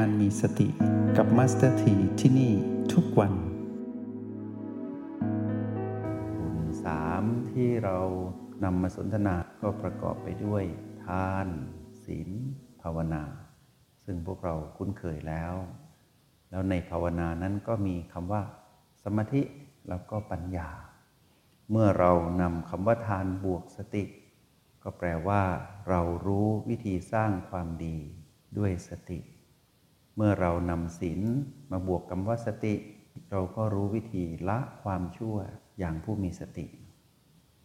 การมีสติกับมาสเตอร์ทีที่นี่ทุกวันบุญสามที่เรานำมาสนทนาก็ประกอบไปด้วยทาน ศีล ภาวนา ซึ่งพวกเราคุ้นเคยแล้ว แล้วในภาวนานั้นก็มีคำว่า สมาธิแล้วก็ปัญญา เมื่อเรานำคำว่าทานบวกสติ ก็แปลว่า เรารู้วิธีสร้างความดีด้วยสติ เมื่อเรานำศีลมาบวกคำว่าสติ เราก็รู้วิธีละความชั่วอย่างผู้มีสติ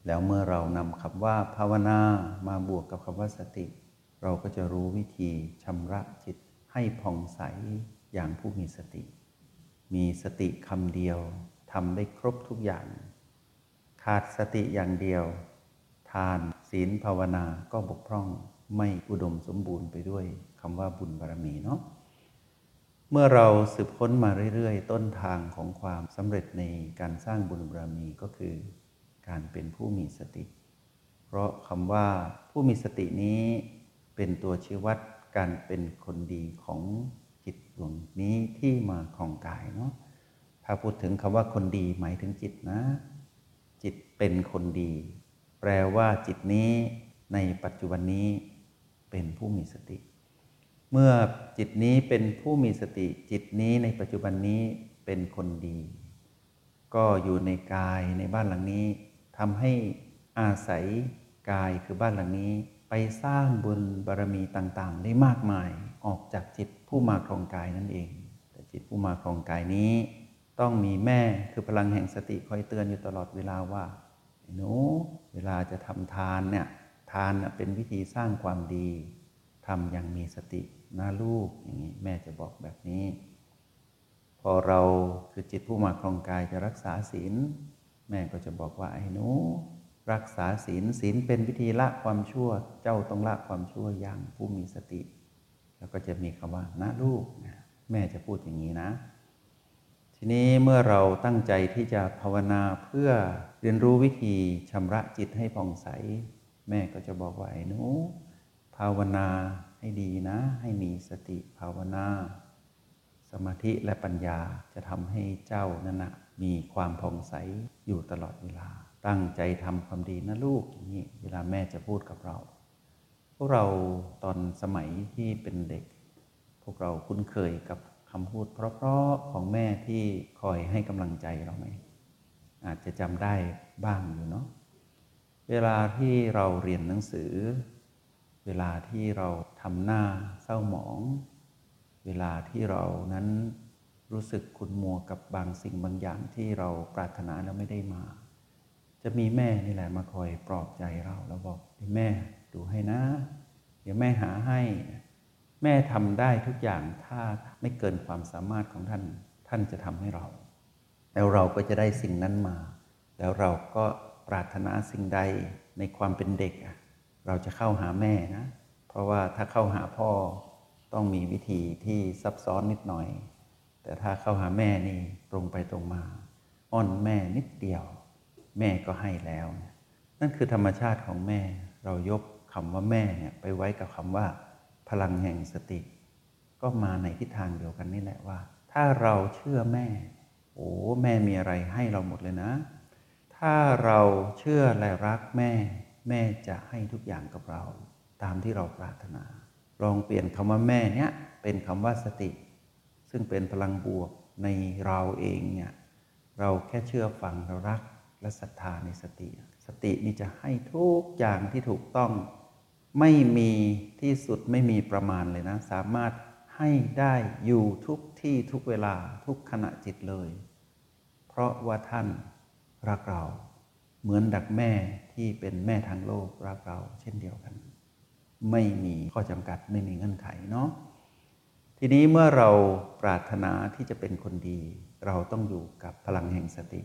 แล้วเมื่อเรานำคำว่าภาวนามาบวกกับคำว่าสติ เราก็จะรู้วิธีชำระจิตให้ผ่องใสอย่างผู้มีสติ มีสติคำเดียวทำได้ครบทุกอย่าง ขาดสติอย่างเดียว ทานศีลภาวนาก็บกพร่องไม่อุดมสมบูรณ์ไปด้วยคำว่าบุญบารมีเนาะ เมื่อเราสืบค้นมาเรื่อยๆ ต้นทางของความสำเร็จในการสร้างบุญบารมีก็คือ การเป็นผู้มีสติ เพราะคำว่าผู้มีสตินี้เป็นตัวชี้วัดการเป็นคนดีของจิตดวงนี้ที่มาครองกายเนาะถ้าพูดถึงคำว่าคนดีหมายถึงจิตนะ จิตเป็นคนดี แปลว่าจิตนี้ในปัจจุบันนี้เป็นผู้มีสติ เมื่อจิตนี้เป็นผู้มีสติจิตนี้ในปัจจุบันนี้เป็นคนดี ก็อยู่ในกายในบ้านหลังนี้ทำให้อาศัยกายคือบ้านหลังนี้ ไปสร้างบุญบารมีต่างๆ ได้มากมายออกจากจิตผู้มาครองกายนั่นเอง แต่จิตผู้มาครองกายนี้ ต้องมีแม่คือพลังแห่งสติคอยเตือนอยู่ตลอดเวลาว่าหนูเวลาจะทำทานเนี่ยทานเป็นวิธีสร้างความดีทำอย่างมีสติ นะลูกอย่างนี้แม่จะบอกแบบนี้ พอเราคือจิตผู้มาครองกายจะรักษาศีล แม่ก็จะบอกว่าไอ้หนูรักษาศีลศีลเป็นวิธีละความชั่ว เจ้าต้องละความชั่วอย่างผู้มีสติ แล้วก็จะมีคำว่านะลูกแม่จะพูดอย่างนี้นะ ทีนี้เมื่อเราตั้งใจที่จะภาวนาเพื่อเรียนรู้วิธีชำระจิตให้ผ่องใส แม่ก็จะบอกว่าไอ้หนูภาวนา ให้ดีนะ ให้มีสติภาวนา สมาธิและปัญญาจะทำให้เจ้านั่นนะมีความผ่องใสอยู่ตลอดเวลา ตั้งใจทำความดีนะลูกอย่างนี้เวลาแม่จะพูดกับเรา พวกเราตอนสมัยที่เป็นเด็ก พวกเราคุ้นเคยกับคำพูดเพราะๆของแม่ที่คอยให้กำลังใจเราไหมอาจจะจำได้บ้างอยู่เนาะเวลาที่เราเรียนหนังสือ เวลาที่เราทำหน้าเศร้าหมอง เวลาที่เรานั้นรู้สึกขุนมัวกับบางสิ่งบางอย่างที่เราปรารถนาแล้วไม่ได้มา จะมีแม่นี่แหละมาคอยปลอบใจเราแล้วบอกแม่ดูให้นะ เดี๋ยวแม่หาให้ แม่ทำได้ทุกอย่างถ้าไม่เกินความสามารถของท่านท่านจะทำให้เรา แล้วเราก็จะได้สิ่งนั้นมา แล้วเราก็ปรารถนาสิ่งใดในความเป็นเด็กอะ เราจะเข้าหาแม่นะ เพราะว่าถ้าเข้าหาพ่อต้องมีวิธีที่ซับซ้อนนิดหน่อย แต่ถ้าเข้าหาแม่นี่ตรงไปตรงมา อ้อนแม่นิดเดียว แม่ก็ให้แล้ว นั่นคือธรรมชาติของแม่ เรายกคำว่าแม่เนี่ยไปไว้กับคำว่า พลังแห่งสติ ก็มาในทิศทางเดียวกันนี่แหละว่า ถ้าเราเชื่อแม่ โอ้แม่มีอะไรให้เราหมดเลยนะ ถ้าเราเชื่อและรักแม่ แม่จะให้ทุกอย่างกับเรา ตามที่เราปรารถนา ลองเปลี่ยนคำว่าแม่เนี้ยเป็นคำว่าสติ ซึ่งเป็นพลังบวกในเราเองเนี่ยเราแค่เชื่อฟังเรารักและศรัทธาในสติ สตินี่จะให้ทุกอย่างที่ถูกต้องไม่มีที่สุดไม่มีประมาณเลยนะ สามารถให้ได้อยู่ทุกที่ทุกเวลาทุกขณะจิตเลย เพราะว่าท่านรักเรา เหมือนดักแม่ ที่เป็นแม่ทางโลกรักเรา เช่นเดียวกัน ไม่มีข้อจำกัดไม่มีเงื่อนไขเนาะทีนี้เมื่อเราปรารถนาที่จะเป็นคนดี เราต้องอยู่กับพลังแห่งสติ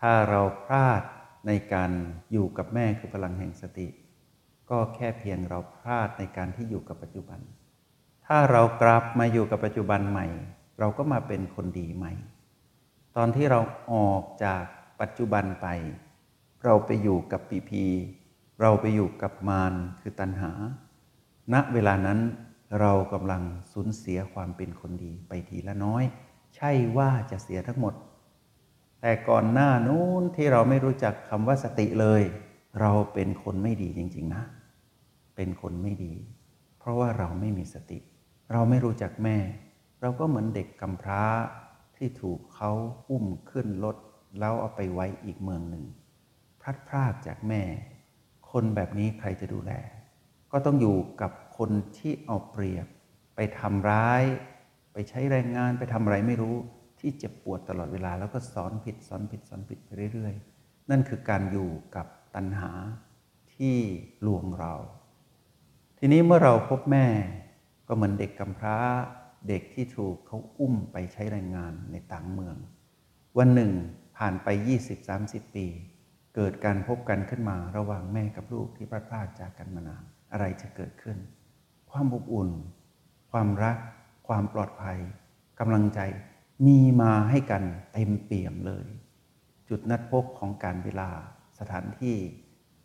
ถ้าเราพลาดในการอยู่กับแม่คือพลังแห่งสติ ก็แค่เพียงเราพลาดในการที่อยู่กับปัจจุบัน ถ้าเรากลับมาอยู่กับปัจจุบันใหม่ เราก็มาเป็นคนดีใหม่ ตอนที่เราออกจากปัจจุบันไป เราไปอยู่กับปีพี เราไปอยู่กับมารคือตัณหา ณเวลานั้นเรากำลังสูญเสียความเป็นคนดีไปทีละน้อย ใช่ว่าจะเสียทั้งหมด แต่ก่อนหน้านู้นที่เราไม่รู้จักคำว่าสติเลย เราเป็นคนไม่ดีจริง ๆ นะ เป็นคนไม่ดี เพราะว่าเราไม่มีสติ เราไม่รู้จักแม่ เราก็เหมือนเด็กกำพร้าที่ถูกเขาอุ้มขึ้นรถแล้วเอาไปไว้อีกเมืองหนึ่ง พลัดพรากจากแม่ คนแบบนี้ใครจะดูแล ก็ต้องอยู่กับคนที่เอาเปรียบ ไปทำร้าย ไปใช้แรงงานไปทำอะไรไม่รู้ ที่เจ็บปวดตลอดเวลา แล้วก็สอนผิดสอนผิดสอนผิดไปเรื่อย ๆ นั่นคือการอยู่กับตัณหาที่ลวงเรา ทีนี้เมื่อเราพบแม่ก็เหมือนเด็กกำพร้าเด็กที่ถูกเขาอุ้มไปใช้แรงงานในต่างเมือง วันหนึ่งผ่านไป 20-30 ปี เกิดการพบกันขึ้นมาระหว่างแม่กับลูกที่พลาดพลาดจากกันมานานอะไรจะเกิดขึ้น ความอบอุ่น ความรัก ความปลอดภัยกำลังใจมีมาให้กันเต็มเปี่ยมเลย จุดนัดพบของการเวลาสถานที่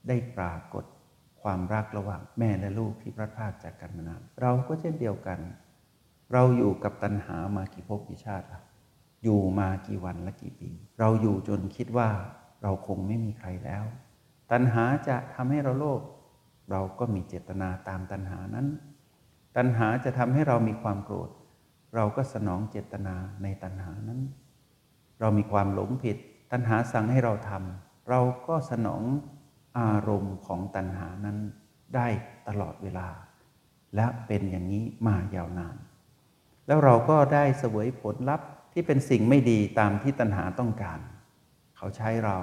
ได้ปรากฏความรักระหว่างแม่และลูกที่พลาดพลาดจากกันมานานเราก็เช่นเดียวกัน เราอยู่กับตัณหามากี่ภพกี่ชาติละอยู่มากี่วันและกี่ปี เราอยู่จนคิดว่า เราคงไม่มีใครแล้ว ตัณหาจะทำให้เราโลภเราก็มีเจตนาตามตัณหานั้น ตัณหาจะทำให้เรามีความโกรธ เราก็สนองเจตนาในตัณหานั้น เรามีความหลงผิด ตัณหาสั่งให้เราทำเราก็สนองอารมณ์ของตัณหานั้นได้ตลอดเวลา และเป็นอย่างนี้มายาวนาน แล้วเราก็ได้เสวยผลลัพธ์ที่เป็นสิ่งไม่ดีตามที่ตัณหาต้องการ เขาใช้เรา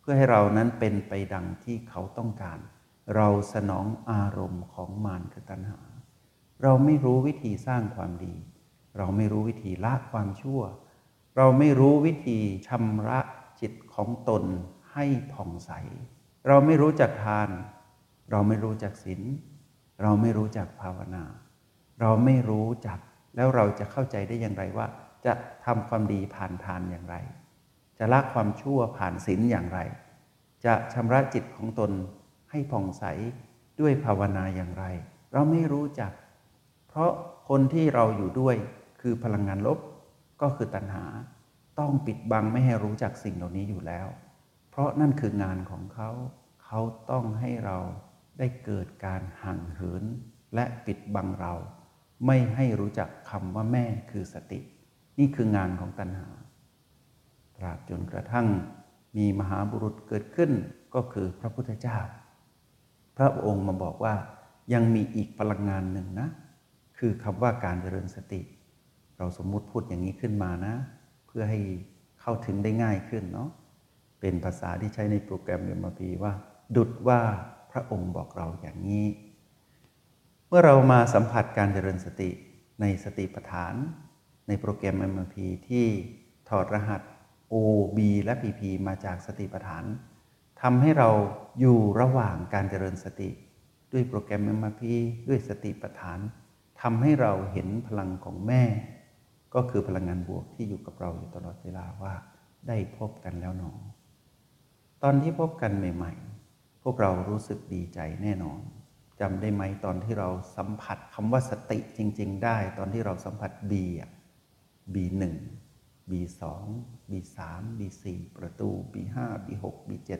เพื่อให้เรานั้นเป็นไปดังที่เขาต้องการ เราสนองอารมณ์ของมารคือตัณหา เราไม่รู้วิธีสร้างความดี เราไม่รู้วิธีละความชั่ว เราไม่รู้วิธีชำระจิตของตนให้ผ่องใส เราไม่รู้จักทาน เราไม่รู้จักศีลเราไม่รู้จักภาวนา เราไม่รู้จักแล้วเราจะเข้าใจได้อย่างไรว่า จะทำความดีผ่านทานอย่างไร จะละความชั่วผ่านศีลอย่างไร จะชำระจิตของตนให้ผ่องใสด้วยภาวนาอย่างไร เราไม่รู้จัก เพราะคนที่เราอยู่ด้วยคือพลังงานลบก็คือตัณหา ต้องปิดบังไม่ให้รู้จักสิ่งเหล่านี้อยู่แล้ว เพราะนั่นคืองานของเขา เขาต้องให้เราได้เกิดการห่างเหิน และปิดบังเรา ไม่ให้รู้จักคำว่าแม่คือสติ นี่คืองานของตัณหา ตราบจนกระทั่งมีมหาบุรุษเกิดขึ้นก็คือพระพุทธเจ้า พระองค์มาบอกว่ายังมีอีกพลังงานหนึ่งนะ คือคำว่าการเจริญสติ เราสมมุติพูดอย่างนี้ขึ้นมานะ เพื่อให้เข้าถึงได้ง่ายขึ้นเนาะเป็นภาษาที่ใช้ในโปรแกรมเอ็มพีว่า ดุดว่าพระองค์บอกเราอย่างนี้ เมื่อเรามาสัมผัสการเจริญสติในสติปัฏฐาน ในโปรแกรม MLP ที่ถอดรหัส O B และ PP มาจากสติปัฏฐานทำให้เราอยู่ระหว่างการเจริญสติ ด้วยโปรแกรม MLP ด้วยสติปัฏฐานทำให้เราเห็นพลังของแม่ ก็คือพลังงานบวกที่อยู่กับเราอยู่ตลอดเวลาว่าได้พบกันแล้วหนอ ตอนที่พบกันใหม่ๆ พวกเรารู้สึกดีใจแน่นอนจำได้ไหมตอนที่เราสัมผัสคำว่าสติจริง ๆ ได้ ตอนที่เราสัมผัส B อะ B1 B2 B3 B4 ประตู B5 B6 B7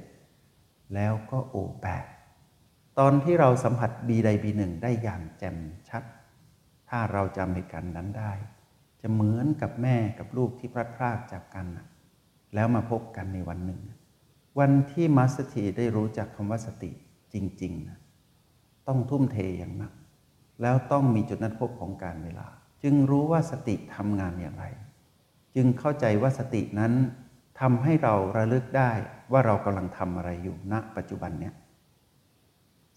แล้วก็ O8 ตอนที่เราสัมผัส B ใด B1 ได้อย่างแจ่มชัด ถ้าเราจำเหตุการณ์นั้นได้ จะเหมือนกับแม่กับลูกที่พลัดพรากจากกัน แล้วมาพบกันในวันหนึ่ง วันที่มัสถีได้รู้จักคำว่าสติจริงๆนะต้องทุ่มเทอย่างหนัก แล้วต้องมีจุดนัดพบของการเวลา จึงรู้ว่าสติทำงานอย่างไร จึงเข้าใจว่าสตินั้นทำให้เราระลึกได้ว่าเรากำลังทำอะไรอยู่ณปัจจุบันเนี้ย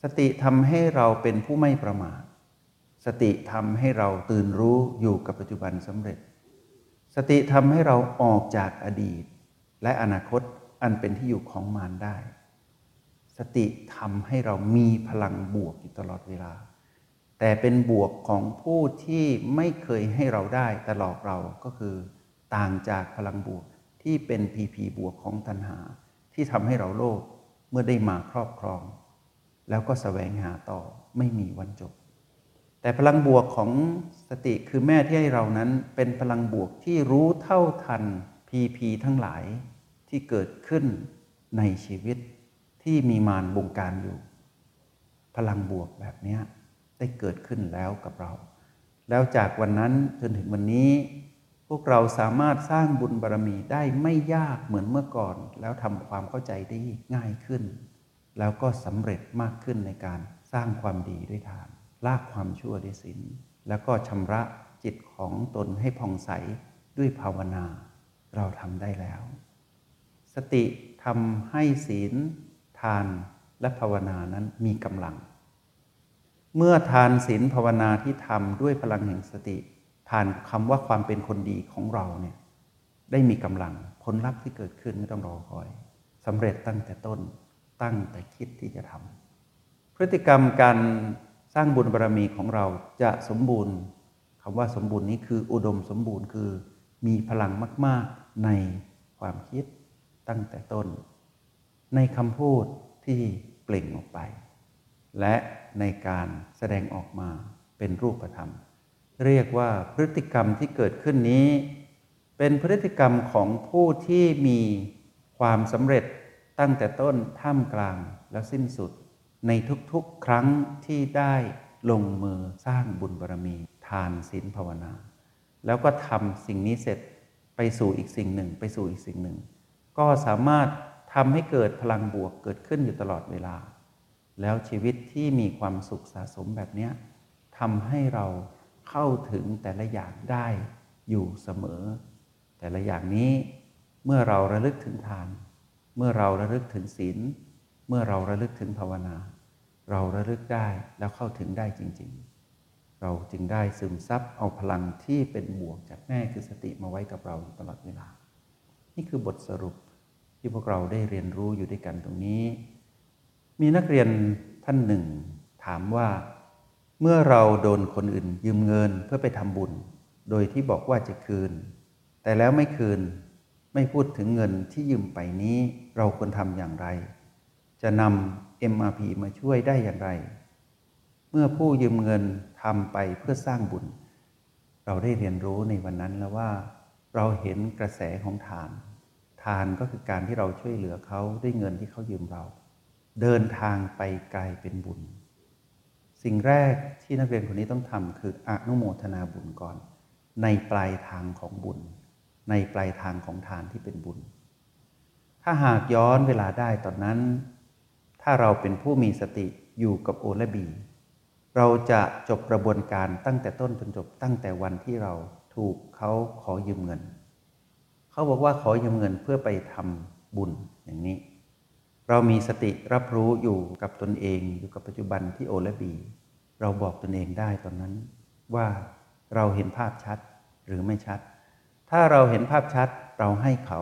สติทำให้เราเป็นผู้ไม่ประมาทสติทำให้เราตื่นรู้อยู่กับปัจจุบันสำเร็จ สติทำให้เราออกจากอดีต และอนาคตอันเป็นที่อยู่ของมารได้ สติทำให้เรามีพลังบวกอยู่ตลอดเวลา แต่เป็นบวกของผู้ที่ไม่เคยให้เราได้ตลอดเราก็คือ ต่างจากพลังบวกที่เป็นพีพีบวกของตัณหา ที่ทำให้เราโลภเมื่อได้มาครอบครอง แล้วก็สแสวงหาต่อไม่มีวันจบ แต่พลังบวกของสติคือแม่ที่ให้เรานั้นเป็นพลังบวกที่รู้เท่าทันพีพีทั้งหลายที่เกิดขึ้นในชีวิตที่มีมารบงการอยู่ พลังบวกแบบนี้ได้เกิดขึ้นแล้วกับเรา แล้วจากวันนั้นจนถึงวันนี้ วกเราสามารถสร้างบุญบารรมีได้ไม่ยากเหมือนเมื่อก่อน แล้วทำความเข้าใจได้ง่ายขึ้น แล้วก็สำเร็จมากขึ้นในการสร้างความดีด้วยทานลากความชั่วด้วยศีลแล้วก็ชำระจิตของตนให้ผ่องใสด้วยภาวนา เราทำได้แล้ว สติทำให้ศีล ทานและภาวนานั้นมีกำลัง เมื่อทานศีลภาวนาที่ทำด้วยพลังแห่งสติ ผ่านคำว่าความเป็นคนดีของเราเนี่ยได้มีกำลังผลลัพธ์ที่เกิดขึ้นไม่ต้องรอคอยสำเร็จตั้งแต่ต้นตั้งแต่คิดที่จะทำพฤติกรรมการสร้างบุญบารรมีของเราจะสมบูรณ์คำว่าสมบูรณ์นี้คืออุดมสมบูรณ์คือมีพลังมาก ๆในความคิดตั้งแต่ต้น ในคำพูดที่เปล่งออกไป และในการแสดงออกมาเป็นรูปธรรม เรียกว่าพฤติกรรมที่เกิดขึ้นนี้ เป็นพฤติกรรมของผู้ที่มีความสำเร็จตั้งแต่ต้นท่ามกลางแล้วสิ้นสุด ในทุกๆ ครั้งที่ได้ลงมือสร้างบุญบารรมี ทานศีลภาวนา แล้วก็ทำสิ่งนี้เสร็จไปสู่อีกสิ่งหนึ่ง ไปสู่อีกสิ่งหนึ่ง ก็สามารถทำให้เกิดพลังบวกเกิดขึ้นอยู่ตลอดเวลา แล้วชีวิตที่มีความสุขสะสมแบบนี้ทำให้เรา เข้าถึงแต่ละอย่างได้อยู่เสมอ แต่ละอย่างนี้เมื่อเราระลึกถึงทาน เมื่อเราระลึกถึงศีล เมื่อเราระลึกถึงภาวนา เราระลึกได้แล้วเข้าถึงได้จริง ๆ เราจึงได้ซึมซับเอาพลังที่เป็นบวกจากแม่คือสติมาไว้กับเราตลอดเวลา นี่คือบทสรุปที่พวกเราได้เรียนรู้อยู่ด้วยกันตรงนี้ มีนักเรียนท่านหนึ่งถามว่า เมื่อเราโดนคนอื่น ยืมเงินเพื่อไปทำบุญ โดยที่บอกว่าจะคืน แต่แล้วไม่คืนไม่พูดถึงเงินที่ยืมไปนี้เราควรทำอย่างไร จะนำ MRP มาช่วยได้อย่างไร เมื่อผู้ยืมเงินทำไปเพื่อสร้างบุญ เราได้เรียนรู้ในวันนั้นแล้วว่า เราเห็นกระแสของทาน ทานก็คือการที่เราช่วยเหลือเขาด้วยเงินที่เขายืมเรา เดินทางไปไกลเป็นบุญ สิ่งแรกที่นักเรียนคนนี้ต้องทำคืออนุโมทนาบุญก่อน ในปลายทางของบุญ ในปลายทางของทานที่เป็นบุญ ถ้าหากย้อนเวลาได้ตอนนั้น ถ้าเราเป็นผู้มีสติอยู่กับโอและบี เราจะจบกระบวนการตั้งแต่ต้นจนจบตั้งแต่วันที่เราถูกเขาขอยืมเงิน เขาบอกว่าขอยืมเงินเพื่อไปทำบุญอย่างนี้ เรามีสติรับรู้อยู่กับตนเอง อยู่กับปัจจุบันที่โอและบี เราบอกตนเองได้ตอนนั้น ว่าเราเห็นภาพชัดหรือไม่ชัด ถ้าเราเห็นภาพชัดเราให้เขา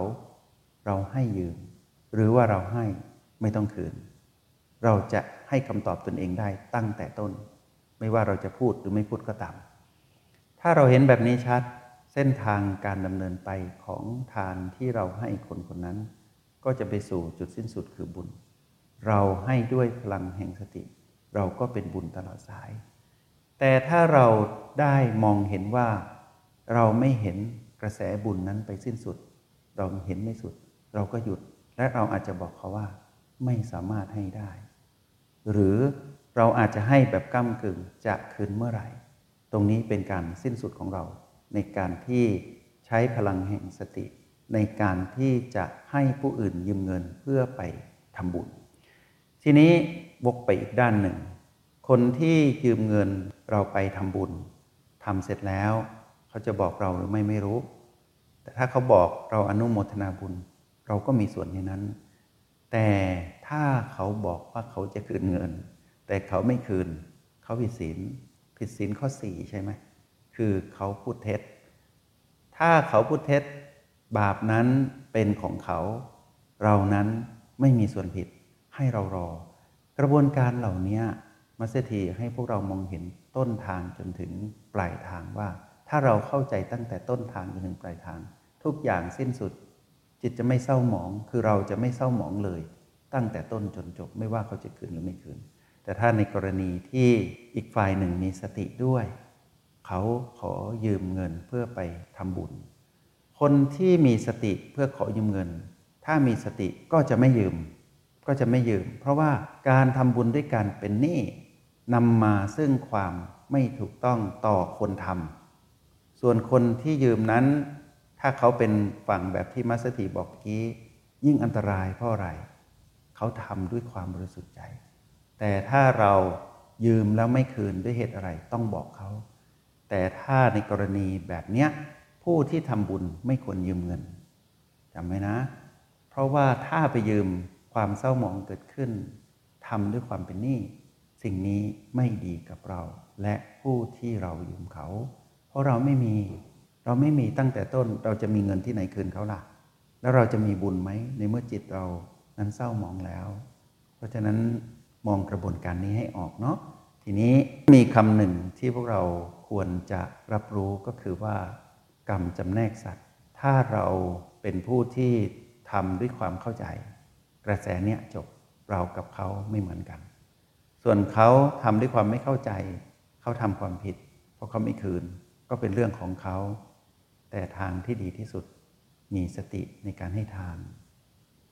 เราให้ยืม หรือว่าเราให้ไม่ต้องคืน เราจะให้คำตอบตนเองได้ตั้งแต่ต้น ไม่ว่าเราจะพูดหรือไม่พูดก็ตาม ถ้าเราเห็นแบบนี้ชัดเส้นทางการดำเนินไปของทานที่เราให้คนคนนั้น ก็จะไปสู่จุดสิ้นสุดคือบุญ เราให้ด้วยพลังแห่งสติ เราก็เป็นบุญตลอดสาย แต่ถ้าเราได้มองเห็นว่าเราไม่เห็นกระแสบุญนั้นไปสิ้นสุด เราเห็นไม่สุด เราก็หยุดและเราอาจจะบอกเขาว่า ไม่สามารถให้ได้ หรือเราอาจจะให้แบบก้ากึ่งจะคืนเมื่อไหร่ ตรงนี้เป็นการสิ้นสุดของเราในการที่ใช้พลังแห่งสติ ในการที่จะให้ผู้อื่นยืมเงินเพื่อไปทำบุญ ทีนี้วกไปอีกด้านหนึ่ง คนที่ยืมเงินเราไปทำบุญทำเสร็จแล้ว เขาจะบอกเราหรือไม่ไม่รู้ แต่ถ้าเขาบอกเราอนุโมทนาบุญ เราก็มีส่วนในนั้น แต่ถ้าเขาบอกว่าเขาจะคืนเงิน แต่เขาไม่คืน เขาผิดศีลผิดศีลข้อสี่ใช่ไหมคือเขาพูดเท็จ ถ้าเขาพูดเท็จ บาปนั้นเป็นของเขา เรานั้นไม่มีส่วนผิดให้เรารอ กระบวนการเหล่านี้มาเสถีให้พวกเรามองเห็นต้นทางจนถึงปลายทางว่า ถ้าเราเข้าใจตั้งแต่ต้นทางจนถึงปลายทาง ทุกอย่างสิ้นสุด จิตจะไม่เศร้าหมองคือเราจะไม่เศร้าหมองเลย ตั้งแต่ต้นจนจบไม่ว่าเขาจะคืนหรือไม่คืนแต่ถ้าในกรณีที่อีกฝ่ายหนึ่งมีสติด้วย เขาขอยืมเงินเพื่อไปทำบุญ คนที่มีสติเพื่อขอยืมเงิน ถ้ามีสติก็จะไม่ยืม ก็จะไม่ยืม เพราะว่าการทำบุญด้วยการเป็นหนี้นำมาซึ่งความไม่ถูกต้องต่อคนทำส่วนคนที่ยืมนั้น ถ้าเขาเป็นฝั่งแบบที่มัสถีบอกเมื่อกี้ยิ่งอันตรายเพราะอะไร เขาทำด้วยความบริสุทธิ์ใจ แต่ถ้าเรายืมแล้วไม่คืนด้วยเหตุอะไรต้องบอกเขา แต่ถ้าในกรณีแบบเนี้ย ผู้ที่ทำบุญไม่ควรยืมเงินจำไว้นะ เพราะว่าถ้าไปยืมความเศร้าหมองเกิดขึ้นทำด้วยความเป็นหนี้สิ่งนี้ไม่ดีกับเรา และผู้ที่เรายืมเขา เพราะเราไม่มีเราไม่มีตั้งแต่ต้นเราจะมีเงินที่ไหนคืนเขาล่ะ แล้วเราจะมีบุญไหมในเมื่อจิตเรานั้นเศร้าหมองแล้ว เพราะฉะนั้นมองกระบวนการนี้ให้ออกเนาะทีนี้มีคำหนึ่งที่พวกเราควรจะรับรู้ก็คือว่า กรรมจำแนกสัตว์ ถ้าเราเป็นผู้ที่ทำด้วยความเข้าใจ กระแสเนี้ยจบเรากับเขาไม่เหมือนกัน ส่วนเขาทำด้วยความไม่เข้าใจ เขาทำความผิด เพราะเขาไม่คืนก็เป็นเรื่องของเขา แต่ทางที่ดีที่สุด มีสติในการให้ทาน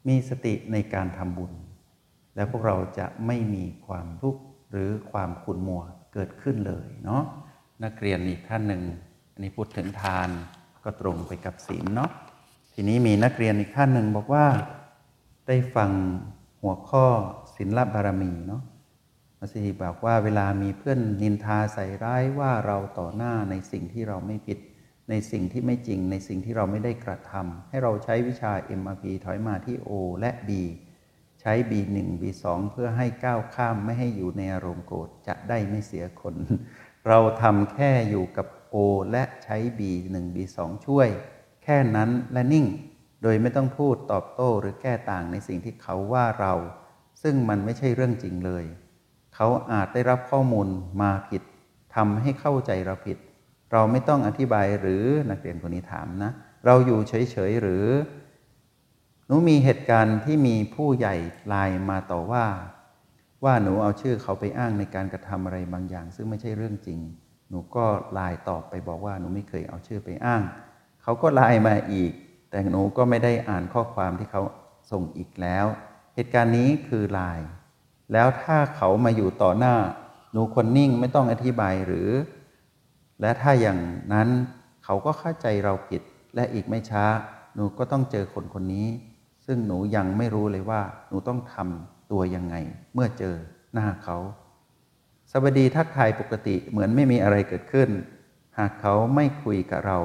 มีสติในการทำบุญ แล้วพวกเราจะไม่มีความทุกข์หรือความขุ่นมัวเกิดขึ้นเลยเนาะนักเรียนอีกท่านหนึ่ง อันนี้พูดถึงทานก็ตรงไปกับศีลเนาะทีนี้มีนักเรียนอีกท่านหนึ่งบอกว่าได้ฟังหัวข้อศีลบารมีเนาะมัสยิดบอกว่าเวลามีเพื่อนนินทาใส่ร้ายว่าเราต่อหน้าในสิ่งที่เราไม่ผิด ในสิ่งที่ไม่จริง ในสิ่งที่เราไม่ได้กระทำให้เราใช้วิชา MRP ถอยมาที่ O และ B ใช้ B1 B2 เพื่อให้ก้าวข้ามไม่ให้อยู่ในอารมณ์โกรธจะได้ไม่เสียคน เราทำแค่อยู่กับ O และใช้ B1 B2 ช่วย แค่นั้นและนิ่ง โดยไม่ต้องพูดตอบโต้หรือแก้ต่างในสิ่งที่เขาว่าเรา ซึ่งมันไม่ใช่เรื่องจริงเลย เขาอาจได้รับข้อมูลมาผิดทำให้เข้าใจเราผิด เราไม่ต้องอธิบายหรือนักเรียนคนนี้ถามนะ เราอยู่เฉยๆหรือหนูมีเหตุการณ์ที่มีผู้ใหญ่ไลน์มาต่อว่า ว่าหนูเอาชื่อเขาไปอ้างในการกระทำอะไรบางอย่าง ซึ่งไม่ใช่เรื่องจริง หนูก็ไลน์ตอบไปบอกว่าหนูไม่เคยเอาชื่อไปอ้าง เขาก็ไลน์มาอีก แต่หนูก็ไม่ได้อ่านข้อความที่เขาส่งอีกแล้ว เหตุการณ์นี้คือไลน์แล้วถ้าเขามาอยู่ต่อหน้า หนูคนนิ่งไม่ต้องอธิบายหรือ และถ้าอย่างนั้นเขาก็เข้าใจเราผิดและอีกไม่ช้า หนูก็ต้องเจอคนคนนี้ ซึ่งหนูยังไม่รู้เลยว่า หนูต้องทำตัวยังไง เมื่อเจอหน้าเขา สวัสดีทักทายปกติเหมือนไม่มีอะไรเกิดขึ้น หากเขาไม่คุยกับเรา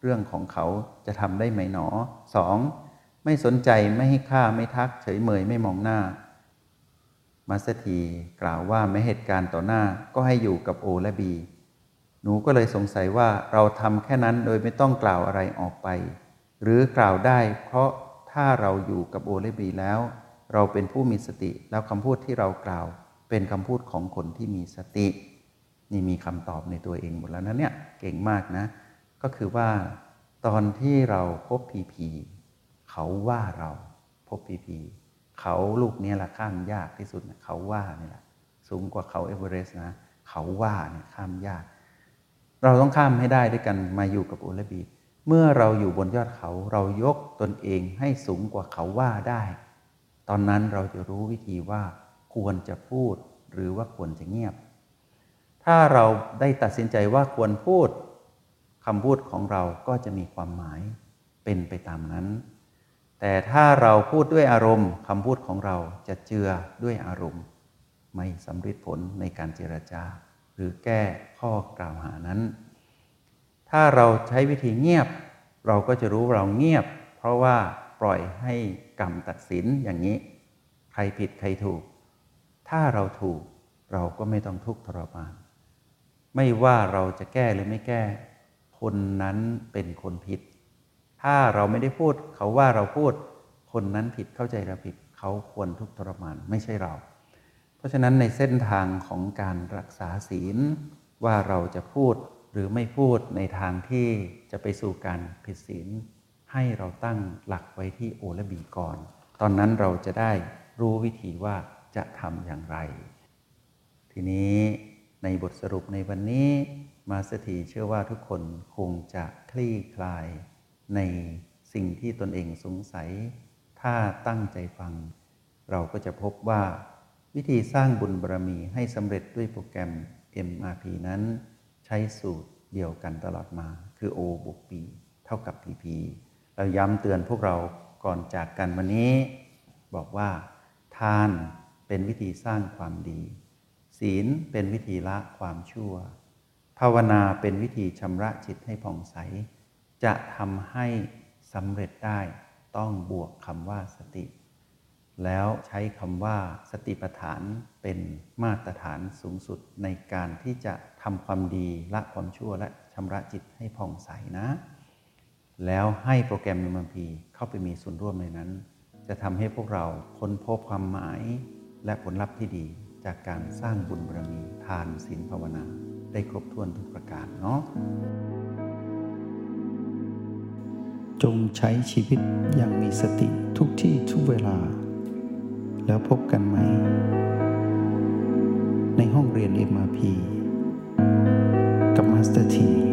เรื่องของเขาจะทำได้ไหมหนอสองไม่สนใจไม่ให้ค่าไม่ทักเฉยเมยไม่มองหน้า มาสถีกล่าวว่าไม่เหตุการณ์ต่อหน้าก็ให้อยู่กับโอและบี หนูก็เลยสงสัยว่าเราทำแค่นั้นโดยไม่ต้องกล่าวอะไรออกไป หรือกล่าวได้เพราะถ้าเราอยู่กับโอและบีแล้ว เราเป็นผู้มีสติแล้วคำพูดที่เรากล่าว เป็นคำพูดของคนที่มีสติ นี่มีคำตอบในตัวเองหมดแล้วนะเนี่ยเก่งมากนะ ก็คือว่าตอนที่เราพบพีพีเขาว่าเราพบพีพีเขาลูกนี้แหละข้ามยากที่สุดเขาว่านี่แหละสูงกว่าเขาเอเวอเรสต์นะเขาว่าเนี่ยข้ามยาก เราต้องข้ามให้ได้ด้วยกันมาอยู่กับโอลบี เมื่อเราอยู่บนยอดเขาเรายกตนเองให้สูงกว่าเขาว่าได้ ตอนนั้นเราจะรู้วิธีว่า ควรจะพูดหรือว่าควรจะเงียบ ถ้าเราได้ตัดสินใจว่าควรพูดคำพูดของเราก็จะมีความหมายเป็นไปตามนั้น แต่ถ้าเราพูดด้วยอารมณ์คำพูดของเราจะเจือด้วยอารมณ์ ไม่สำเร็จผลในการเจรจา หรือแก้ข้อกล่าวหานั้น ถ้าเราใช้วิธีเงียบ เราก็จะรู้เราเงียบ เพราะว่าปล่อยให้กรรมตัดสินอย่างนี้ ใครผิดใครถูก ถ้าเราถูกเราก็ไม่ต้องทุกข์ทรมาน ไม่ว่าเราจะแก้หรือไม่แก้ คนนั้นเป็นคนผิด ถ้าเราไม่ได้พูด เขาว่าเราพูด คนนั้นผิดเข้าใจเราผิด เขาควรทุกข์ทรมานไม่ใช่เรา เพราะฉะนั้นในเส้นทางของการรักษาศีลว่าเราจะพูดหรือไม่พูดในทางที่จะไปสู่การผิดศีล ให้เราตั้งหลักไว้ที่โอและบีก่อน ตอนนั้นเราจะได้รู้วิธีว่า จะทำอย่างไร ทีนี้ในบทสรุปในวันนี้มาสถีเชื่อว่าทุกคนคงจะคลี่คลายในสิ่งที่ตนเองสงสัย ถ้าตั้งใจฟัง เราก็จะพบว่า วิธีสร้างบุญบารรมีให้สำเร็จด้วยโปรแกรม MRP นั้น ใช้สูตรเดียวกันตลอดมา คือ O บวก P เท่ากับ PP เราย้ำเตือนพวกเราก่อนจากกันวันนี้ บอกว่า ทาน เป็นวิธีสร้างความดี ศีลเป็นวิธีละความชั่ว ภาวนาเป็นวิธีชำระจิตให้ผ่องใส จะทำให้สำเร็จได้ต้องบวกคำว่าสติ แล้วใช้คำว่าสติปัฏฐานเป็นมาตรฐานสูงสุดในการที่จะทำความดีละความชั่วและชำระจิตให้ผ่องใสนะ แล้วให้โปรแกรมมพีเข้าไปมีส่วนร่วมในนั้น จะทำให้พวกเราค้นพบความหมาย และผลลัพธ์ที่ดีจากการสร้างบุญบารมีทานศีลภาวนา ได้ครบถ้วนทุกประการเนาะจงใช้ชีวิตอย่างมีสติทุกที่ทุกเวลา แล้วพบกันไหม ในห้องเรียน MRP กับมาสเตอร์ที